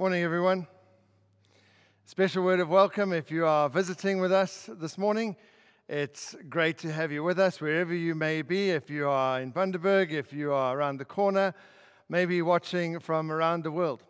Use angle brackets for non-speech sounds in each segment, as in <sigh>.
Morning, everyone. Special word of welcome if you are visiting with us this morning. It's great to have you with us wherever you may be. If you are in Bundaberg, if you are around the corner, maybe watching from around the world.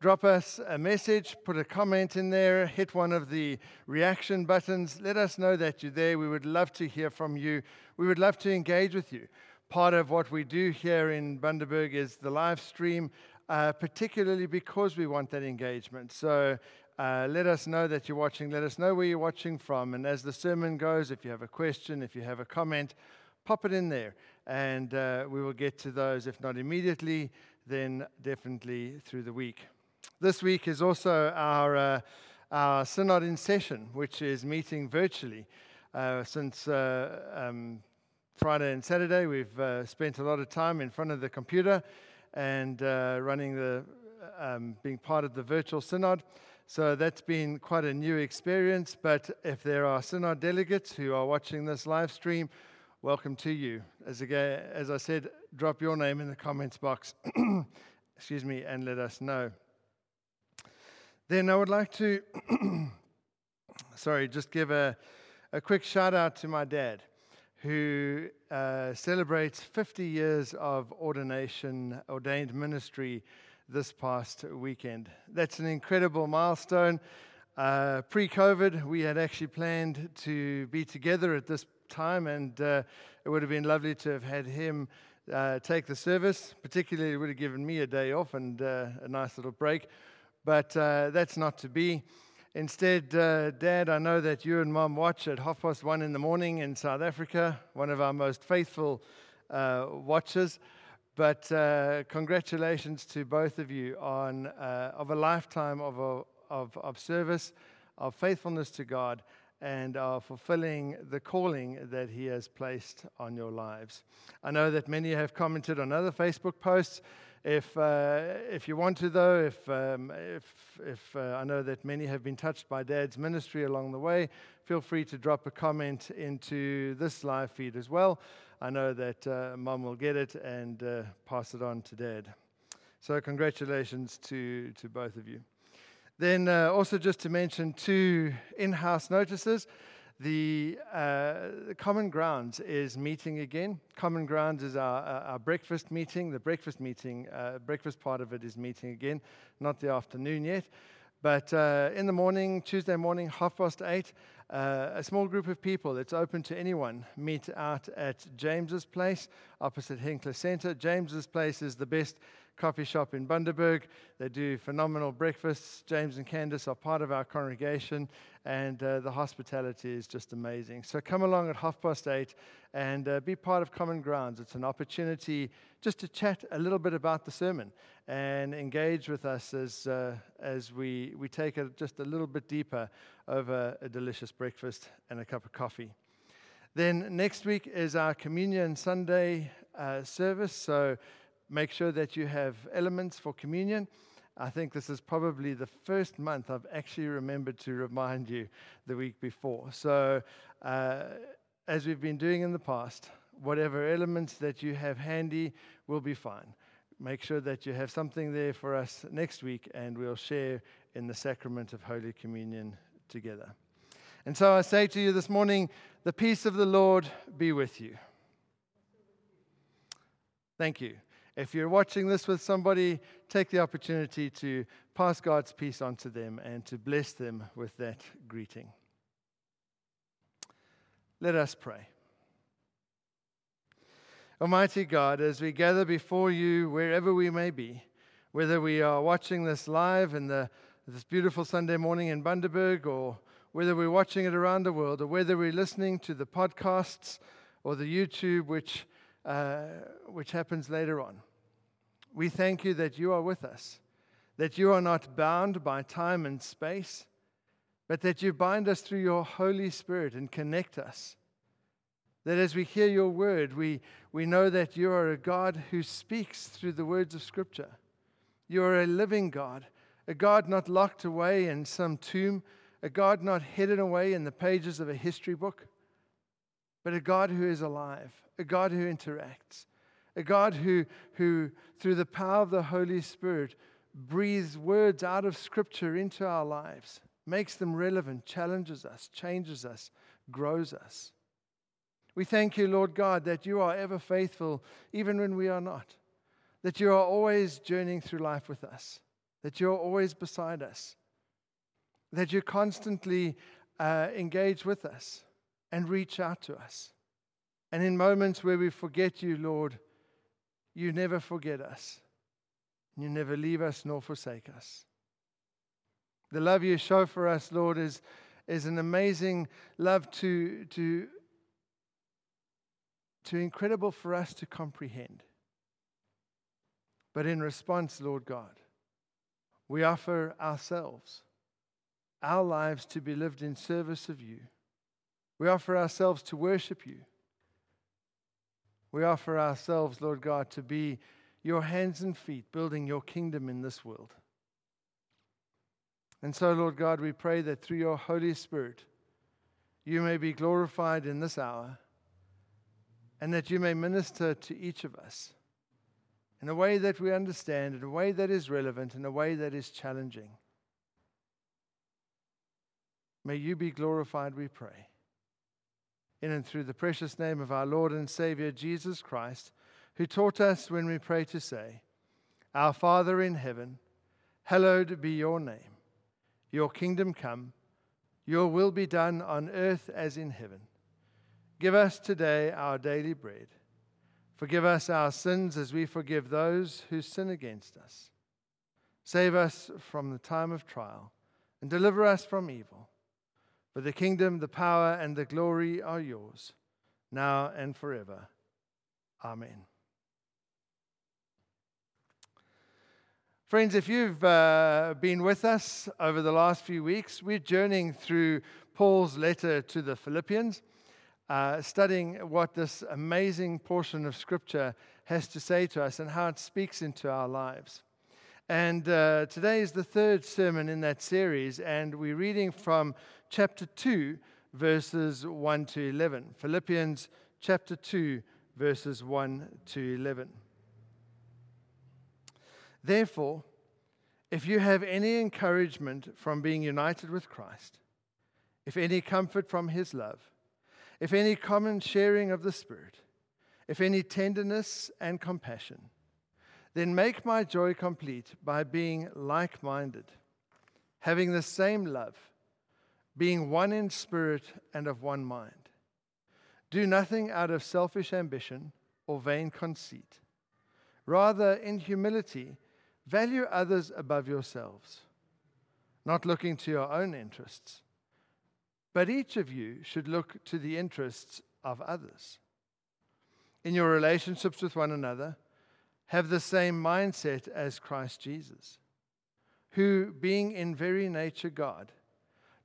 Drop us a message, put a comment in there, hit one of the reaction buttons. Let us know that you're there. We would love to hear from you. We would love to engage with you. Part of what we do here in Bundaberg is the live stream uh, particularly because we want that engagement. So uh, let us know that you're watching. Let us know where you're watching from. And as the sermon goes, if you have a question, if you have a comment, pop it in there. And uh, we will get to those, if not immediately, then definitely through the week. This week is also our, uh, our Synod in Session, which is meeting virtually. Uh, since um, Friday and Saturday, we've spent a lot of time in front of the computer and uh, running the, um, being part of the virtual synod. So that's been quite a new experience. But if there are synod delegates who are watching this live stream, welcome to you. As, again, as I said, drop your name in the comments box, <clears throat> excuse me, and let us know. Then I would like to, <clears throat> sorry, just give a, a quick shout out to my dad who uh, celebrates 50 years of ordination, ordained ministry this past weekend. That's an incredible milestone. Uh, Pre COVID, we had actually planned to be together at this time, and uh, it would have been lovely to have had him uh, take the service. Particularly, it would have given me a day off and uh, a nice little break. But uh, that's not to be. Instead, uh, Dad, I know that you and Mom watch at half past one in the morning in South Africa, one of our most faithful uh, watchers. But uh, congratulations to both of you on uh, of a lifetime of, a, of, of service, of faithfulness to God, and of fulfilling the calling that He has placed on your lives. I know that many have commented on other Facebook posts if, uh, if you want to, though, if, um, if, if uh, I know that many have been touched by Dad's ministry along the way, feel free to drop a comment into this live feed as well. I know that uh, Mum will get it and uh, pass it on to Dad. So, congratulations to, to both of you. Then, uh, also just to mention two in house notices. The, uh, Common Grounds is meeting again. Common Grounds is our, our breakfast meeting. The breakfast meeting, uh, breakfast part of it is meeting again, not the afternoon yet. But uh, in the morning, Tuesday morning, half past eight, uh, a small group of people, it's open to anyone, meet out at James's Place, opposite Hinkler Center. James's Place is the best coffee shop in Bundaberg. They do phenomenal breakfasts. James and Candace are part of our congregation, and uh, the hospitality is just amazing. So come along at half past eight and uh, be part of Common Grounds. It's an opportunity just to chat a little bit about the sermon and engage with us as, uh, as we, we take it just a little bit deeper over a delicious breakfast and a cup of coffee. Then next week is our Communion Sunday uh, service. So make sure that you have elements for communion. I think this is probably the first month I've actually remembered to remind you the week before. So, uh, as we've been doing in the past, whatever elements that you have handy will be fine. Make sure that you have something there for us next week, and we'll share in the sacrament of Holy Communion together. And so I say to you this morning, the peace of the Lord be with you. Thank you. If you're watching this with somebody, take the opportunity to pass God's peace on to them and to bless them with that greeting. Let us pray. Almighty God, as we gather before you wherever we may be, whether we are watching this live in the, this beautiful Sunday morning in Bundaberg, or whether we're watching it around the world, or whether we're listening to the podcasts or the YouTube, which, uh, which happens later on. We thank you that you are with us, that you are not bound by time and space, but that you bind us through your Holy Spirit and connect us. That as we hear your word, we, we know that you are a God who speaks through the words of Scripture. You are a living God, a God not locked away in some tomb, a God not hidden away in the pages of a history book, but a God who is alive, a God who interacts, a God who, who, through the power of the Holy Spirit, breathes words out of Scripture into our lives, makes them relevant, challenges us, changes us, grows us. We thank you, Lord God, that you are ever faithful, even when we are not, that you are always journeying through life with us, that you're always beside us, that you constantly uh, engage with us and reach out to us. And in moments where we forget you, Lord, you never forget us. You never leave us nor forsake us. The love you show for us, Lord, is, is an amazing love to, to, to incredible for us to comprehend. But in response, Lord God, we offer ourselves, our lives to be lived in service of you. We offer ourselves to worship you. We offer ourselves, Lord God, to be your hands and feet building your kingdom in this world. And so, Lord God, we pray that through your Holy Spirit, you may be glorified in this hour and that you may minister to each of us in a way that we understand, in a way that is relevant, in a way that is challenging. May you be glorified, we pray in and through the precious name of our Lord and Savior Jesus Christ, who taught us when we pray to say, Our Father in heaven, hallowed be your name. Your kingdom come, your will be done on earth as in heaven. Give us today our daily bread. Forgive us our sins as we forgive those who sin against us. Save us from the time of trial and deliver us from evil. For the kingdom, the power, and the glory are yours, now and forever. Amen. Friends, if you've uh, been with us over the last few weeks, we're journeying through Paul's letter to the Philippians, uh, studying what this amazing portion of Scripture has to say to us and how it speaks into our lives. And uh, today is the third sermon in that series, and we're reading from chapter 2, verses 1 to 11. Philippians chapter 2, verses 1 to 11. Therefore, if you have any encouragement from being united with Christ, if any comfort from his love, if any common sharing of the Spirit, if any tenderness and compassion, then make my joy complete by being like minded, having the same love, being one in spirit and of one mind. Do nothing out of selfish ambition or vain conceit. Rather, in humility, value others above yourselves, not looking to your own interests, but each of you should look to the interests of others. In your relationships with one another, have the same mindset as Christ Jesus, who, being in very nature God,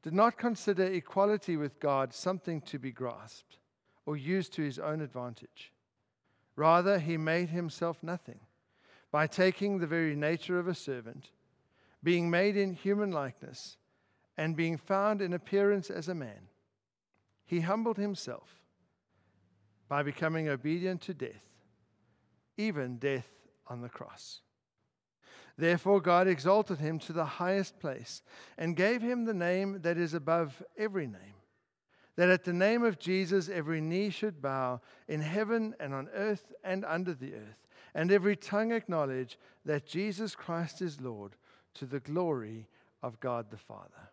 did not consider equality with God something to be grasped or used to his own advantage. Rather, he made himself nothing by taking the very nature of a servant, being made in human likeness, and being found in appearance as a man. He humbled himself by becoming obedient to death even death on the cross. Therefore, God exalted him to the highest place and gave him the name that is above every name, that at the name of Jesus every knee should bow in heaven and on earth and under the earth, and every tongue acknowledge that Jesus Christ is Lord to the glory of God the Father.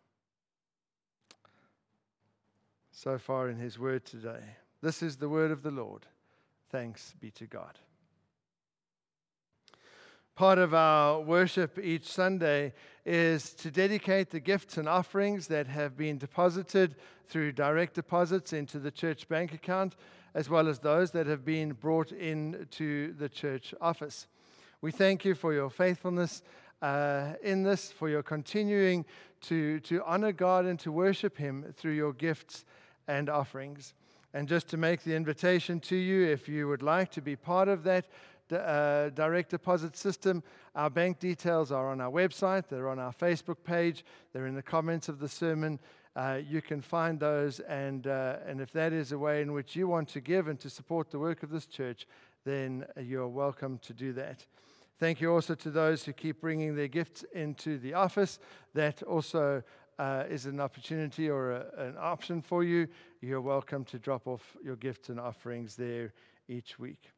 So far in his word today. This is the word of the Lord. Thanks be to God. Part of our worship each Sunday is to dedicate the gifts and offerings that have been deposited through direct deposits into the church bank account, as well as those that have been brought into the church office. We thank you for your faithfulness uh, in this, for your continuing to, to honor God and to worship Him through your gifts and offerings. And just to make the invitation to you, if you would like to be part of that, uh, direct deposit system. Our bank details are on our website, they're on our Facebook page, they're in the comments of the sermon. Uh, you can find those, and, uh, and if that is a way in which you want to give and to support the work of this church, then you're welcome to do that. Thank you also to those who keep bringing their gifts into the office. That also uh, is an opportunity or a, an option for you. You're welcome to drop off your gifts and offerings there each week.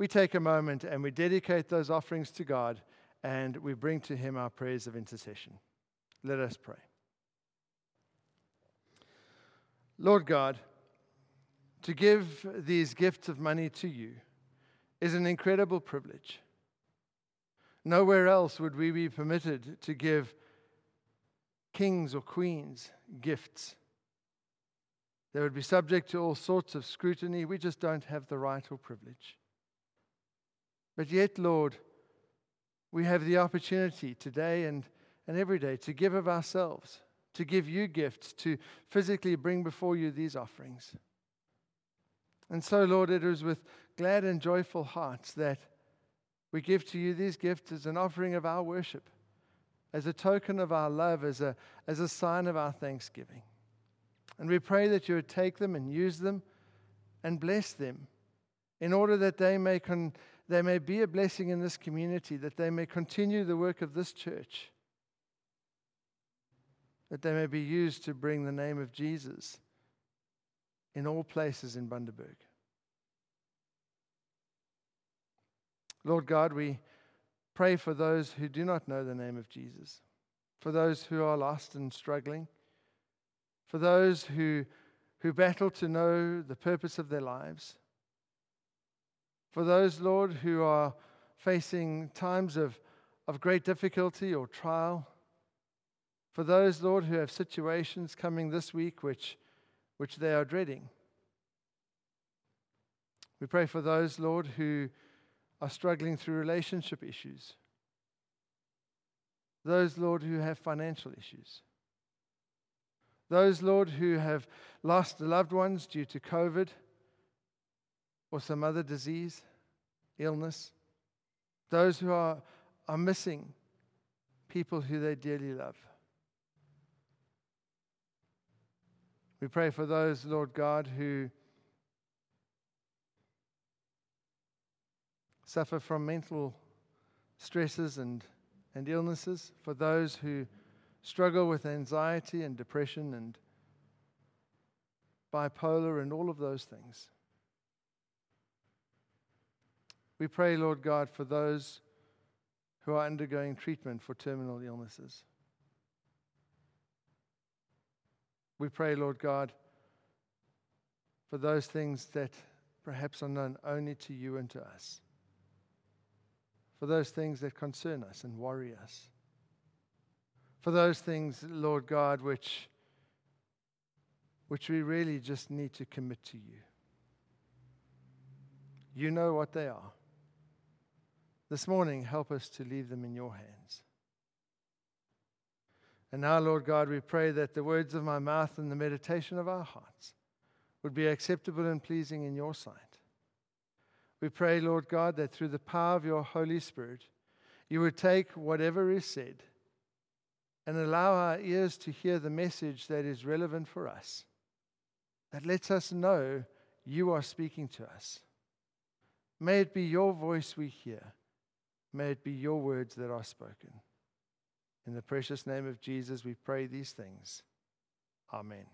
We take a moment and we dedicate those offerings to God and we bring to Him our prayers of intercession. Let us pray. Lord God, to give these gifts of money to you is an incredible privilege. Nowhere else would we be permitted to give kings or queens gifts. They would be subject to all sorts of scrutiny. We just don't have the right or privilege. But yet, Lord, we have the opportunity today and, and every day to give of ourselves, to give you gifts, to physically bring before you these offerings. And so, Lord, it is with glad and joyful hearts that we give to you these gifts as an offering of our worship, as a token of our love, as a, as a sign of our thanksgiving. And we pray that you would take them and use them and bless them in order that they may, con- they may be a blessing in this community, that they may continue the work of this church, that they may be used to bring the name of Jesus in all places in Bundaberg. Lord God, we pray for those who do not know the name of Jesus, for those who are lost and struggling, for those who, who battle to know the purpose of their lives, for those, Lord, who are facing times of, of great difficulty or trial, for those, Lord, who have situations coming this week which, which they are dreading. We pray for those, Lord, who are struggling through relationship issues. Those, Lord, who have financial issues. Those, Lord, who have lost loved ones due to COVID or some other disease, illness. Those who are, are missing people who they dearly love. We pray for those, Lord God, who suffer from mental stresses and, and illnesses, for those who struggle with anxiety and depression and bipolar and all of those things. We pray, Lord God, for those who are undergoing treatment for terminal illnesses. We pray, Lord God, for those things that perhaps are known only to you and to us for those things that concern us and worry us. For those things, Lord God, which, which we really just need to commit to you. You know what they are. This morning, help us to leave them in your hands. And now, Lord God, we pray that the words of my mouth and the meditation of our hearts would be acceptable and pleasing in your sight. We pray, Lord God, that through the power of your Holy Spirit, you would take whatever is said and allow our ears to hear the message that is relevant for us, that lets us know you are speaking to us. May it be your voice we hear. May it be your words that are spoken. In the precious name of Jesus, we pray these things. Amen.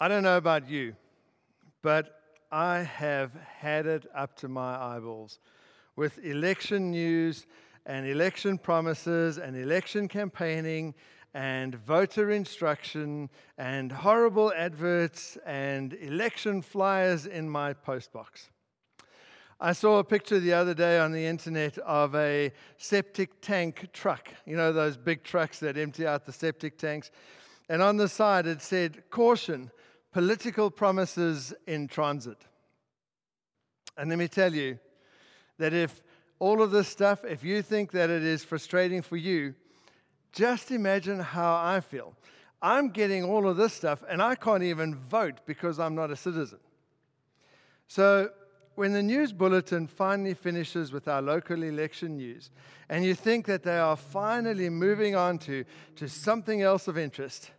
I don't know about you, but I have had it up to my eyeballs with election news and election promises and election campaigning and voter instruction and horrible adverts and election flyers in my postbox. I saw a picture the other day on the internet of a septic tank truck. You know, those big trucks that empty out the septic tanks. And on the side it said, Caution, political promises in transit. And let me tell you that if all of this stuff, if you think that it is frustrating for you, just imagine how I feel. I'm getting all of this stuff and I can't even vote because I'm not a citizen. So, when the news bulletin finally finishes with our local election news, and you think that they are finally moving on to, to something else of interest,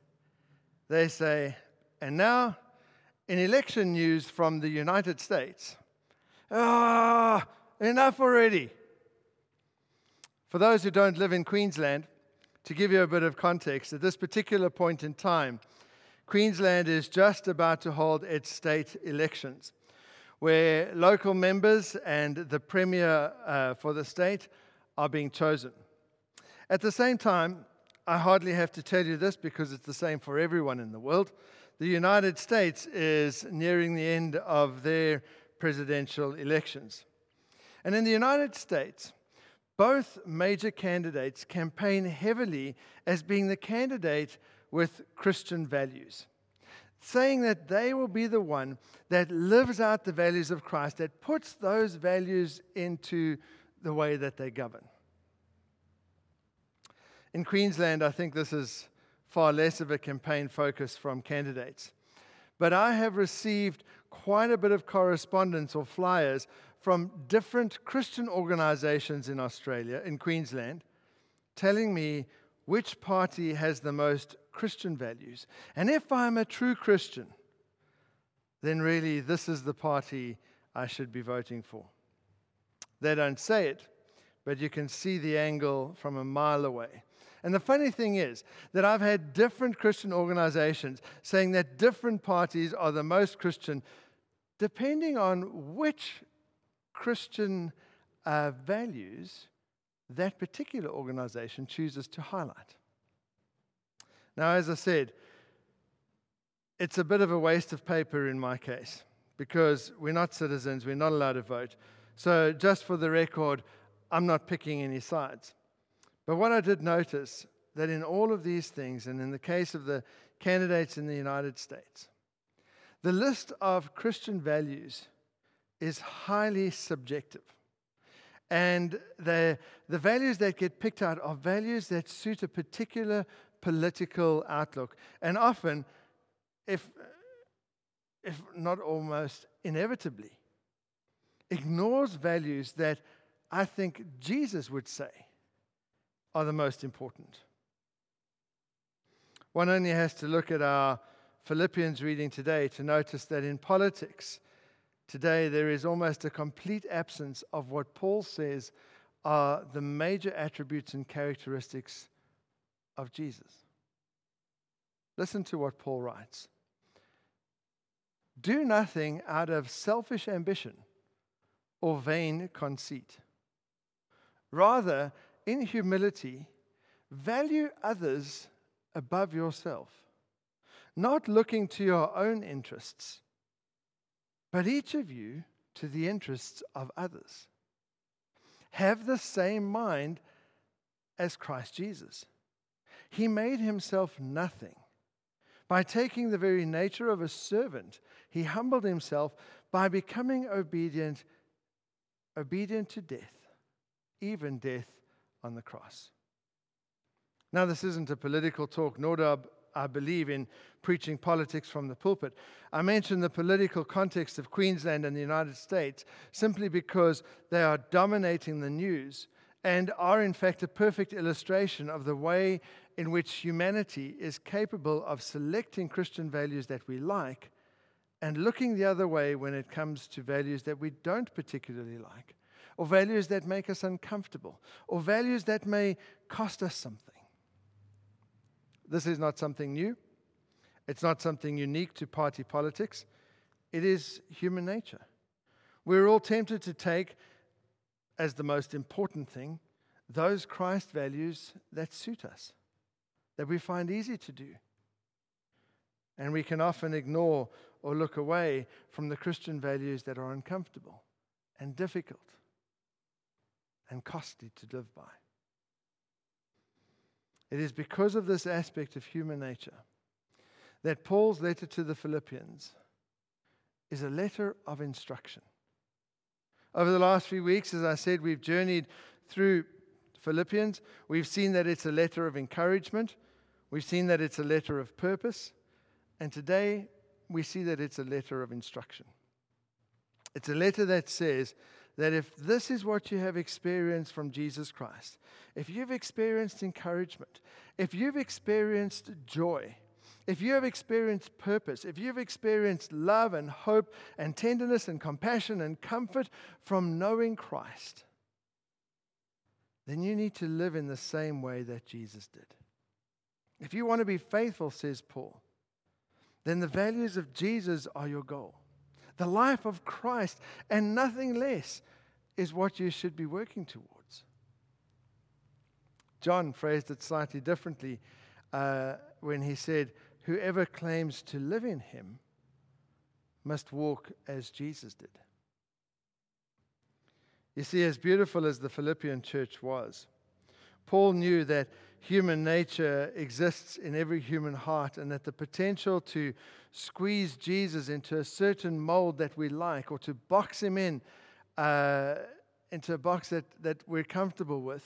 they say, and now in election news from the United States. Ah, enough already. For those who don't live in Queensland, to give you a bit of context, at this particular point in time, Queensland is just about to hold its state elections, where local members and the Premier uh, for the state are being chosen. At the same time, I hardly have to tell you this because it's the same for everyone in the world. The United States is nearing the end of their presidential elections. And in the United States, both major candidates campaign heavily as being the candidate with Christian values, saying that they will be the one that lives out the values of Christ, that puts those values into the way that they govern. In Queensland, I think this is far less of a campaign focus from candidates. But I have received quite a bit of correspondence or flyers from different Christian organizations in Australia, in Queensland, telling me which party has the most Christian values. And if I'm a true Christian, then really this is the party I should be voting for. They don't say it, but you can see the angle from a mile away. And the funny thing is that I've had different Christian organizations saying that different parties are the most Christian depending on which Christian uh, values that particular organization chooses to highlight. Now, as I said, it's a bit of a waste of paper in my case because we're not citizens, we're not allowed to vote. So, just for the record, I'm not picking any sides. But what I did notice that in all of these things, and in the case of the candidates in the United States, the list of Christian values is highly subjective. And the, the values that get picked out are values that suit a particular political outlook. And often, if, if not almost inevitably, ignores values that I think Jesus would say are the most important. One only has to look at our Philippians reading today to notice that in politics, today there is almost a complete absence of what Paul says are the major attributes and characteristics of Jesus. Listen to what Paul writes Do nothing out of selfish ambition or vain conceit. Rather, in humility, value others above yourself, not looking to your own interests, but each of you to the interests of others. Have the same mind as Christ Jesus. He made himself nothing. By taking the very nature of a servant, he humbled himself by becoming obedient, obedient to death, even death on the cross. Now, this isn't a political talk, nor do I believe in preaching politics from the pulpit. I mention the political context of Queensland and the United States simply because they are dominating the news and are, in fact, a perfect illustration of the way in which humanity is capable of selecting Christian values that we like and looking the other way when it comes to values that we don't particularly like or values that make us uncomfortable, or values that may cost us something. This is not something new. It's not something unique to party politics. It is human nature. We're all tempted to take as the most important thing those Christ values that suit us, that we find easy to do. And we can often ignore or look away from the Christian values that are uncomfortable and difficult and costly to live by. It is because of this aspect of human nature that Paul's letter to the Philippians is a letter of instruction. Over the last few weeks, as I said, we've journeyed through Philippians. We've seen that it's a letter of encouragement. We've seen that it's a letter of purpose. And today, we see that it's a letter of instruction. It's a letter that says that if this is what you have experienced from Jesus Christ, if you've experienced encouragement, if you've experienced joy, if you have experienced purpose, if you've experienced love and hope and tenderness and compassion and comfort from knowing Christ, then you need to live in the same way that Jesus did. If you want to be faithful, says Paul, then the values of Jesus are your goal. The life of Christ and nothing less is what you should be working towards. John phrased it slightly differently uh, when he said, Whoever claims to live in him must walk as Jesus did. You see, as beautiful as the Philippian church was, Paul knew that human nature exists in every human heart and that the potential to squeeze Jesus into a certain mold that we like or to box him in uh, into a box that, that we're comfortable with,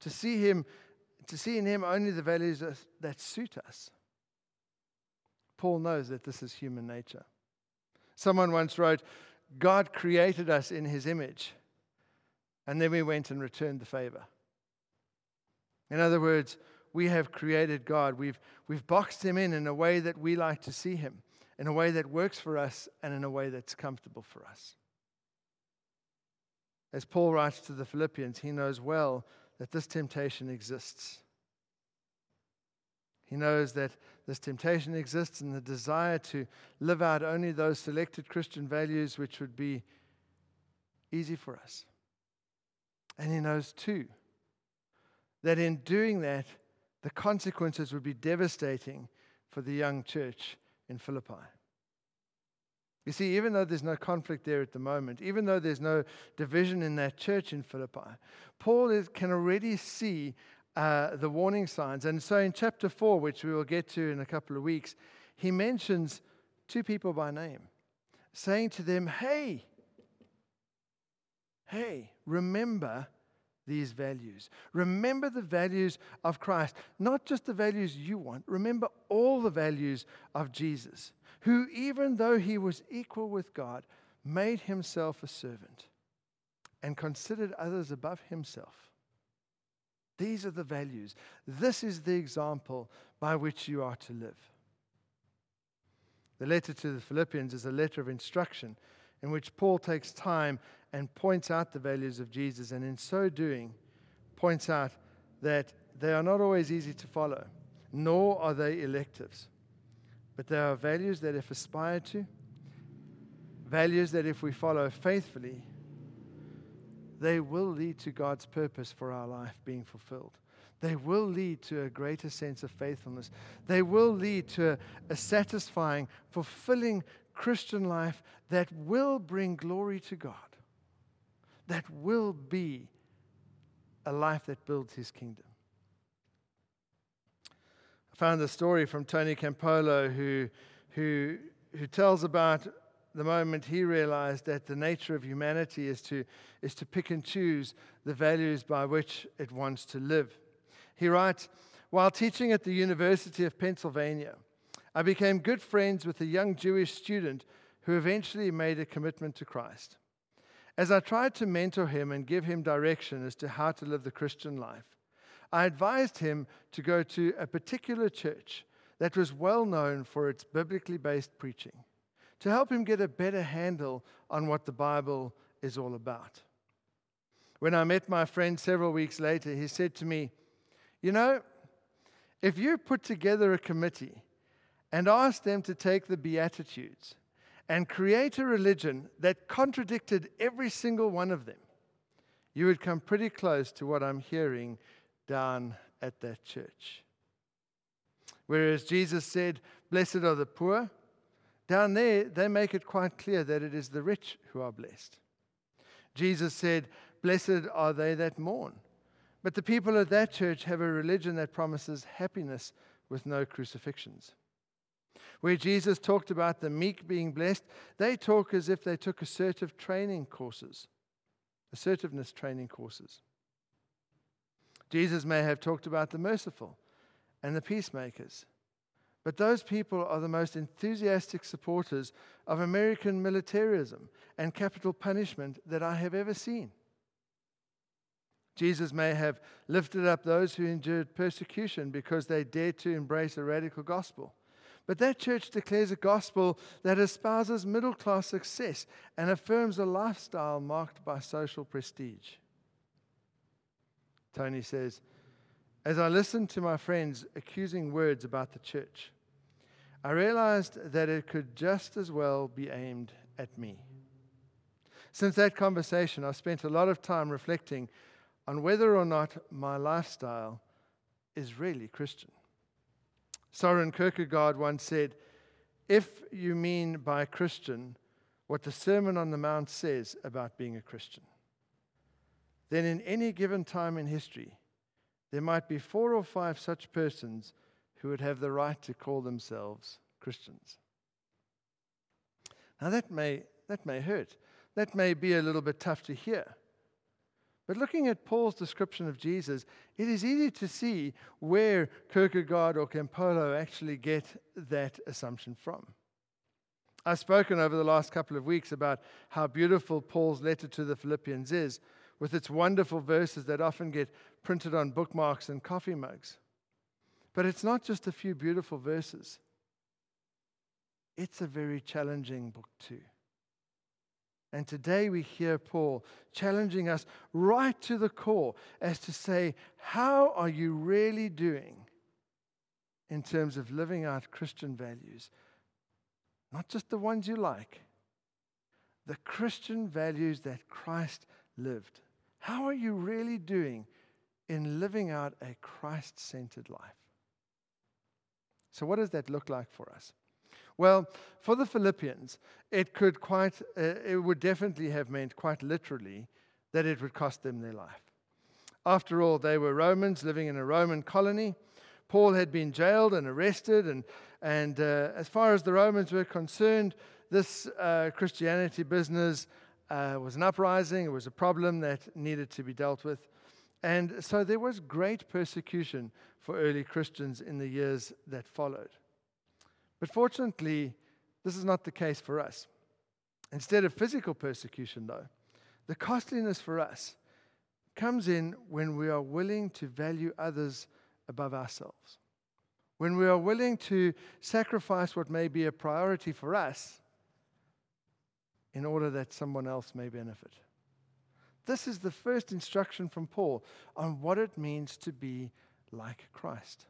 to see him, to see in him only the values that, that suit us. Paul knows that this is human nature. Someone once wrote, God created us in his image, and then we went and returned the favor. In other words, we have created God. We've, we've boxed him in in a way that we like to see him, in a way that works for us, and in a way that's comfortable for us. As Paul writes to the Philippians, he knows well that this temptation exists. He knows that this temptation exists and the desire to live out only those selected Christian values which would be easy for us. And he knows too that in doing that, the consequences would be devastating for the young church in Philippi. You see, even though there's no conflict there at the moment, even though there's no division in that church in Philippi, Paul is, can already see uh, the warning signs. And so in chapter 4, which we will get to in a couple of weeks, he mentions two people by name, saying to them, Hey, hey, remember these values. Remember the values of Christ, not just the values you want. Remember all the values of Jesus, who, even though he was equal with God, made himself a servant and considered others above himself. These are the values. This is the example by which you are to live. The letter to the Philippians is a letter of instruction in which Paul takes time and points out the values of Jesus, and in so doing, points out that they are not always easy to follow, nor are they electives. But they are values that, if aspired to, values that, if we follow faithfully, they will lead to God's purpose for our life being fulfilled. They will lead to a greater sense of faithfulness. They will lead to a, a satisfying, fulfilling Christian life that will bring glory to God, that will be a life that builds his kingdom. I found a story from Tony Campolo who, who, who tells about the moment he realized that the nature of humanity is to, is to pick and choose the values by which it wants to live. He writes, While teaching at the University of Pennsylvania, I became good friends with a young Jewish student who eventually made a commitment to Christ. As I tried to mentor him and give him direction as to how to live the Christian life, I advised him to go to a particular church that was well known for its biblically based preaching to help him get a better handle on what the Bible is all about. When I met my friend several weeks later, he said to me, You know, if you put together a committee and ask them to take the Beatitudes and create a religion that contradicted every single one of them, you would come pretty close to what I'm hearing down at that church. Whereas Jesus said, Blessed are the poor, down there they make it quite clear that it is the rich who are blessed. Jesus said, Blessed are they that mourn. But the people of that church have a religion that promises happiness with no crucifixions. Where Jesus talked about the meek being blessed, they talk as if they took assertive training courses, assertiveness training courses. Jesus may have talked about the merciful and the peacemakers, But those people are the most enthusiastic supporters of American militarism and capital punishment that I have ever seen. Jesus may have lifted up those who endured persecution because they dared to embrace a radical gospel. But that church declares a gospel that espouses middle class success and affirms a lifestyle marked by social prestige. Tony says, As I listened to my friends' accusing words about the church, I realized that it could just as well be aimed at me. Since that conversation, I've spent a lot of time reflecting on whether or not my lifestyle is really Christian. Soren Kierkegaard once said, If you mean by Christian what the Sermon on the Mount says about being a Christian, then in any given time in history, there might be four or five such persons who would have the right to call themselves Christians. Now, that may, that may hurt. That may be a little bit tough to hear. But looking at Paul's description of Jesus, it is easy to see where Kierkegaard or Campolo actually get that assumption from. I've spoken over the last couple of weeks about how beautiful Paul's letter to the Philippians is, with its wonderful verses that often get printed on bookmarks and coffee mugs. But it's not just a few beautiful verses, it's a very challenging book, too. And today we hear Paul challenging us right to the core as to say, how are you really doing in terms of living out Christian values? Not just the ones you like, the Christian values that Christ lived. How are you really doing in living out a Christ centered life? So, what does that look like for us? Well, for the Philippians, it could quite, uh, it would definitely have meant quite literally that it would cost them their life. After all, they were Romans living in a Roman colony. Paul had been jailed and arrested, and, and uh, as far as the Romans were concerned, this uh, Christianity business uh, was an uprising, it was a problem that needed to be dealt with. And so there was great persecution for early Christians in the years that followed. But fortunately, this is not the case for us. Instead of physical persecution, though, the costliness for us comes in when we are willing to value others above ourselves. When we are willing to sacrifice what may be a priority for us in order that someone else may benefit. This is the first instruction from Paul on what it means to be like Christ.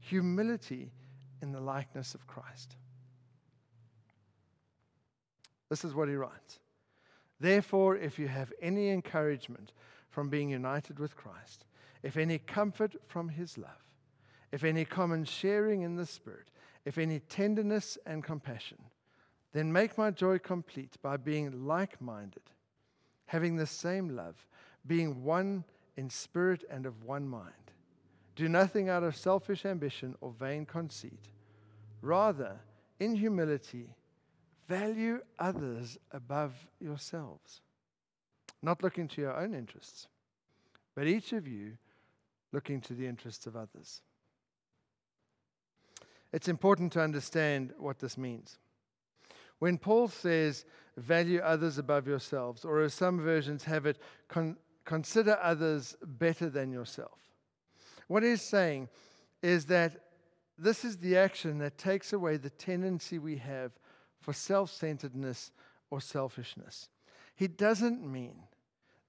Humility in the likeness of Christ. This is what he writes. Therefore, if you have any encouragement from being united with Christ, if any comfort from his love, if any common sharing in the Spirit, if any tenderness and compassion, then make my joy complete by being like minded, having the same love, being one in spirit and of one mind. Do nothing out of selfish ambition or vain conceit. Rather, in humility, value others above yourselves, not looking to your own interests, but each of you looking to the interests of others. It's important to understand what this means. When Paul says, value others above yourselves, or as some versions have it, con- consider others better than yourself, what he's saying is that this is the action that takes away the tendency we have for self centeredness or selfishness. He doesn't mean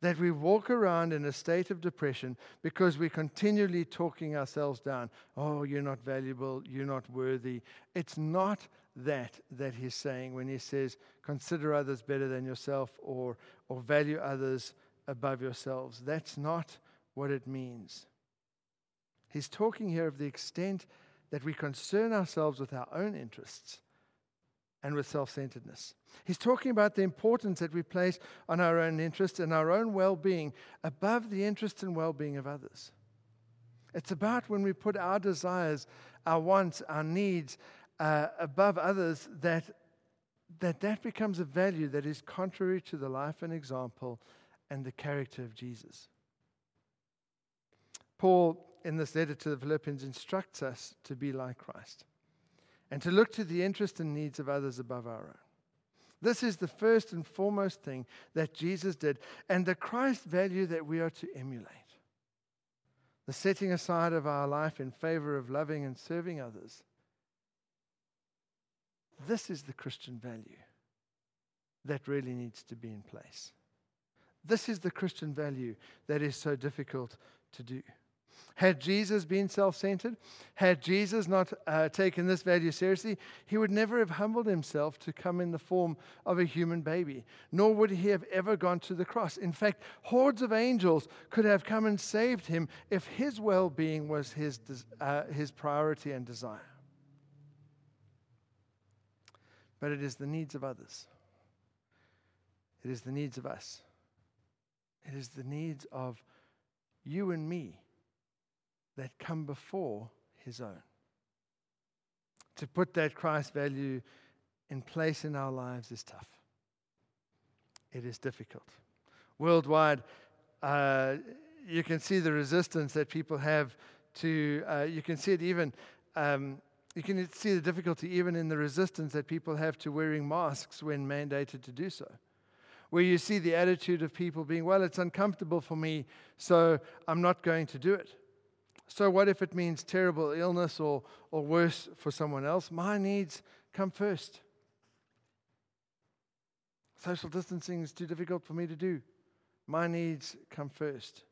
that we walk around in a state of depression because we're continually talking ourselves down. Oh, you're not valuable, you're not worthy. It's not that that he's saying when he says, consider others better than yourself or, or value others above yourselves. That's not what it means. He's talking here of the extent that we concern ourselves with our own interests and with self centeredness. He's talking about the importance that we place on our own interests and our own well being above the interests and well being of others. It's about when we put our desires, our wants, our needs uh, above others that, that that becomes a value that is contrary to the life and example and the character of Jesus. Paul in this letter to the Philippians instructs us to be like Christ. and to look to the interests and needs of others above our own. This is the first and foremost thing that Jesus did, and the Christ value that we are to emulate. The setting aside of our life in favor of loving and serving others. This is the Christian value that really needs to be in place. This is the Christian value that is so difficult to do. Had Jesus been self centered, had Jesus not uh, taken this value seriously, he would never have humbled himself to come in the form of a human baby, nor would he have ever gone to the cross. In fact, hordes of angels could have come and saved him if his well being was his, uh, his priority and desire. But it is the needs of others, it is the needs of us, it is the needs of you and me that come before his own. To put that Christ value in place in our lives is tough. It is difficult. Worldwide, uh, you can see the resistance that people have to, uh, you can see it even, um, you can see the difficulty even in the resistance that people have to wearing masks when mandated to do so. Where you see the attitude of people being, well, it's uncomfortable for me, so I'm not going to do it. So, what if it means terrible illness or, or worse for someone else? My needs come first. Social distancing is too difficult for me to do. My needs come first.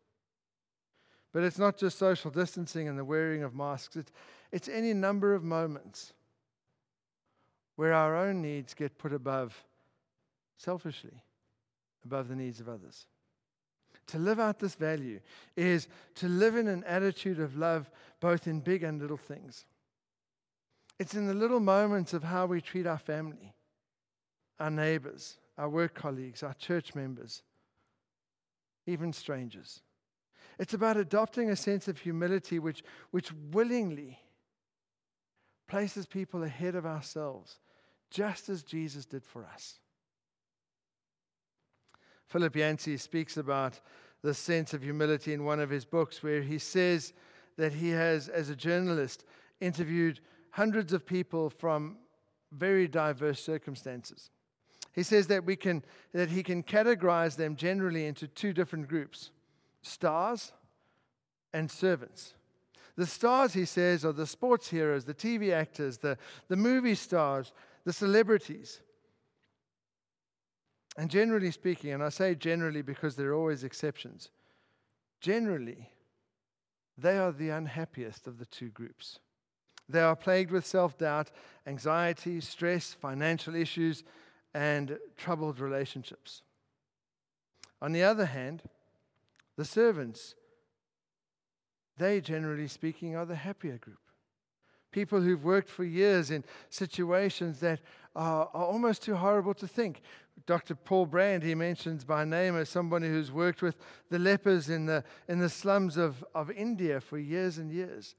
But it's not just social distancing and the wearing of masks, it's, it's any number of moments where our own needs get put above, selfishly, above the needs of others. To live out this value is to live in an attitude of love, both in big and little things. It's in the little moments of how we treat our family, our neighbors, our work colleagues, our church members, even strangers. It's about adopting a sense of humility which, which willingly places people ahead of ourselves, just as Jesus did for us. Philip Yancey speaks about this sense of humility in one of his books, where he says that he has, as a journalist, interviewed hundreds of people from very diverse circumstances. He says that, we can, that he can categorize them generally into two different groups stars and servants. The stars, he says, are the sports heroes, the TV actors, the, the movie stars, the celebrities. And generally speaking, and I say generally because there are always exceptions, generally, they are the unhappiest of the two groups. They are plagued with self doubt, anxiety, stress, financial issues, and troubled relationships. On the other hand, the servants, they generally speaking are the happier group. People who've worked for years in situations that are, are almost too horrible to think. Dr. Paul Brand, he mentions by name as somebody who's worked with the lepers in the, in the slums of, of India for years and years.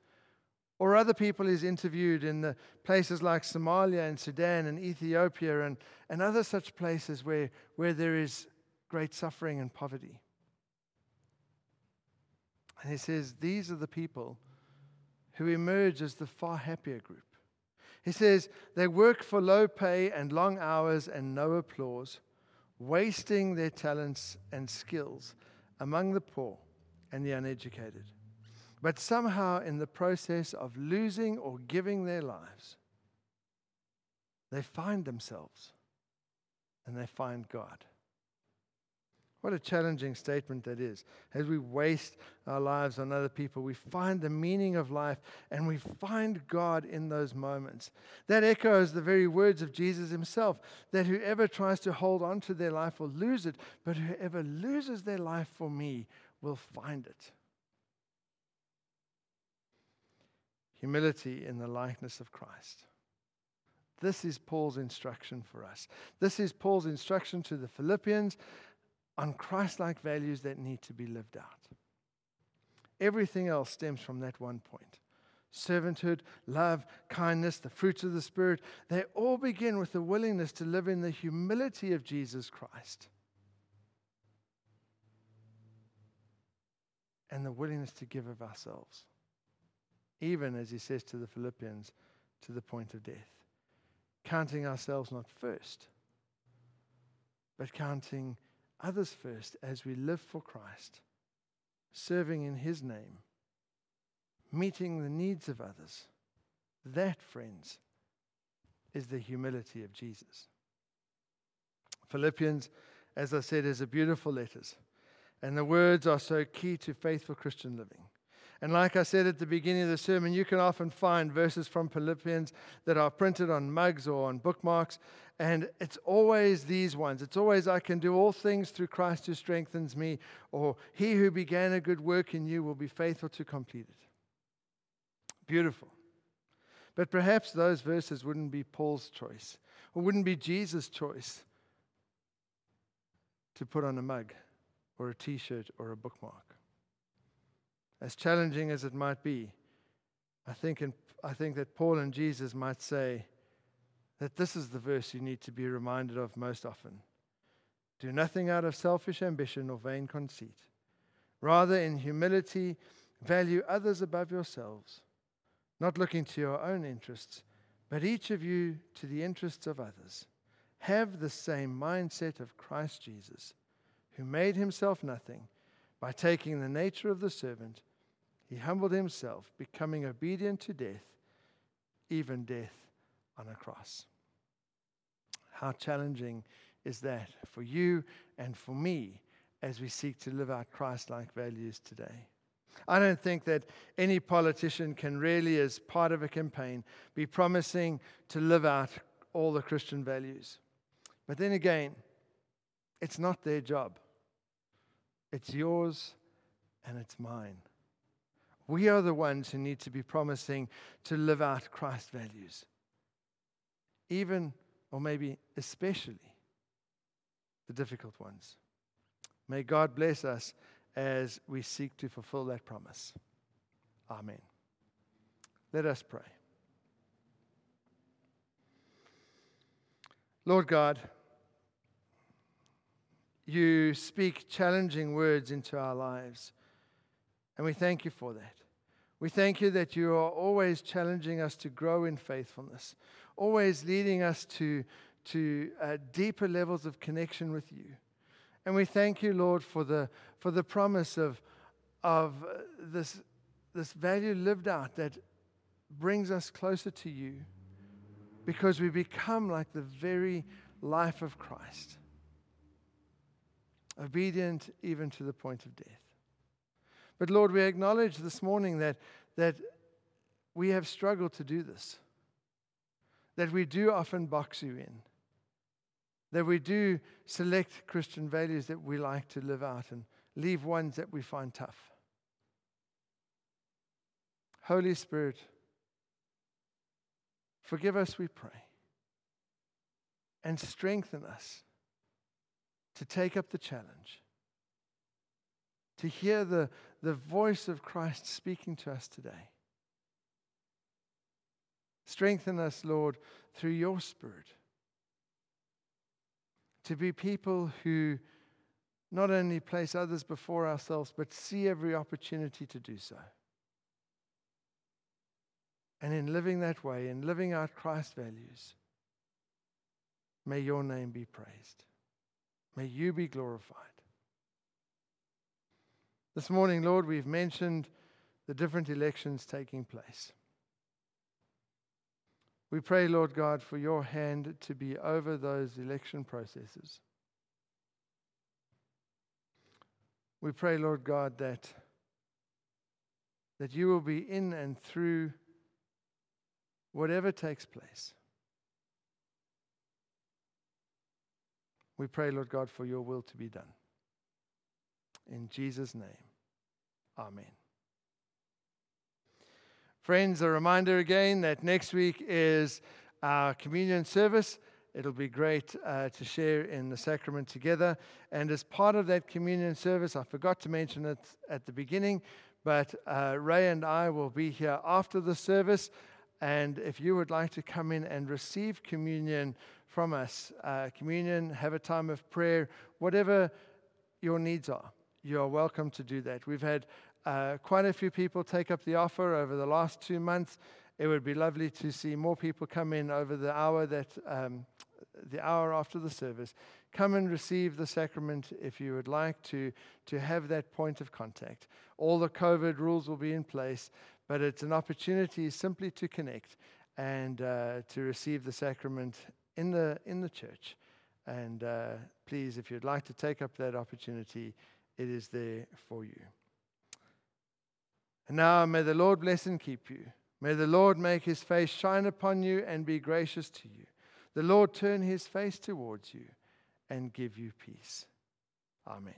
Or other people he's interviewed in the places like Somalia and Sudan and Ethiopia and, and other such places where, where there is great suffering and poverty. And he says, These are the people who emerge as the far happier group. He says, They work for low pay and long hours and no applause, wasting their talents and skills among the poor and the uneducated. But somehow, in the process of losing or giving their lives, they find themselves and they find God. What a challenging statement that is. As we waste our lives on other people, we find the meaning of life and we find God in those moments. That echoes the very words of Jesus himself that whoever tries to hold on to their life will lose it, but whoever loses their life for me will find it. Humility in the likeness of Christ. This is Paul's instruction for us. This is Paul's instruction to the Philippians on Christ like values that need to be lived out. Everything else stems from that one point servanthood, love, kindness, the fruits of the Spirit. They all begin with the willingness to live in the humility of Jesus Christ and the willingness to give of ourselves. Even as he says to the Philippians, to the point of death, counting ourselves not first, but counting others first as we live for Christ, serving in His name, meeting the needs of others. That, friends, is the humility of Jesus. Philippians, as I said, is a beautiful letter, and the words are so key to faithful Christian living. And like I said at the beginning of the sermon, you can often find verses from Philippians that are printed on mugs or on bookmarks. And it's always these ones. It's always, I can do all things through Christ who strengthens me, or He who began a good work in you will be faithful to complete it. Beautiful. But perhaps those verses wouldn't be Paul's choice, or wouldn't be Jesus' choice to put on a mug, or a t shirt, or a bookmark as challenging as it might be, I think, in, I think that Paul and Jesus might say that this is the verse you need to be reminded of most often. Do nothing out of selfish ambition or vain conceit. Rather, in humility, value others above yourselves, not looking to your own interests, but each of you to the interests of others. Have the same mindset of Christ Jesus, who made himself nothing by taking the nature of the servant he humbled himself, becoming obedient to death, even death on a cross. How challenging is that for you and for me as we seek to live out Christ like values today? I don't think that any politician can really, as part of a campaign, be promising to live out all the Christian values. But then again, it's not their job, it's yours and it's mine. We are the ones who need to be promising to live out Christ values. Even, or maybe especially, the difficult ones. May God bless us as we seek to fulfill that promise. Amen. Let us pray. Lord God, you speak challenging words into our lives. And we thank you for that. We thank you that you are always challenging us to grow in faithfulness, always leading us to, to uh, deeper levels of connection with you. And we thank you, Lord, for the, for the promise of, of uh, this, this value lived out that brings us closer to you because we become like the very life of Christ, obedient even to the point of death. But Lord, we acknowledge this morning that, that we have struggled to do this, that we do often box you in, that we do select Christian values that we like to live out and leave ones that we find tough. Holy Spirit, forgive us, we pray, and strengthen us to take up the challenge to hear the, the voice of Christ speaking to us today. Strengthen us, Lord, through your Spirit to be people who not only place others before ourselves, but see every opportunity to do so. And in living that way, in living out Christ's values, may your name be praised. May you be glorified. This morning, Lord, we've mentioned the different elections taking place. We pray, Lord God, for your hand to be over those election processes. We pray, Lord God, that, that you will be in and through whatever takes place. We pray, Lord God, for your will to be done. In Jesus' name, Amen. Friends, a reminder again that next week is our communion service. It'll be great uh, to share in the sacrament together. And as part of that communion service, I forgot to mention it at the beginning, but uh, Ray and I will be here after the service. And if you would like to come in and receive communion from us, uh, communion, have a time of prayer, whatever your needs are you are welcome to do that. We've had uh, quite a few people take up the offer over the last two months, It would be lovely to see more people come in over the hour that um, the hour after the service. Come and receive the sacrament if you would like to, to have that point of contact. All the COVID rules will be in place, but it's an opportunity simply to connect and uh, to receive the sacrament in the, in the church. And uh, please, if you'd like to take up that opportunity, it is there for you. And now may the Lord bless and keep you. May the Lord make his face shine upon you and be gracious to you. The Lord turn his face towards you and give you peace. Amen.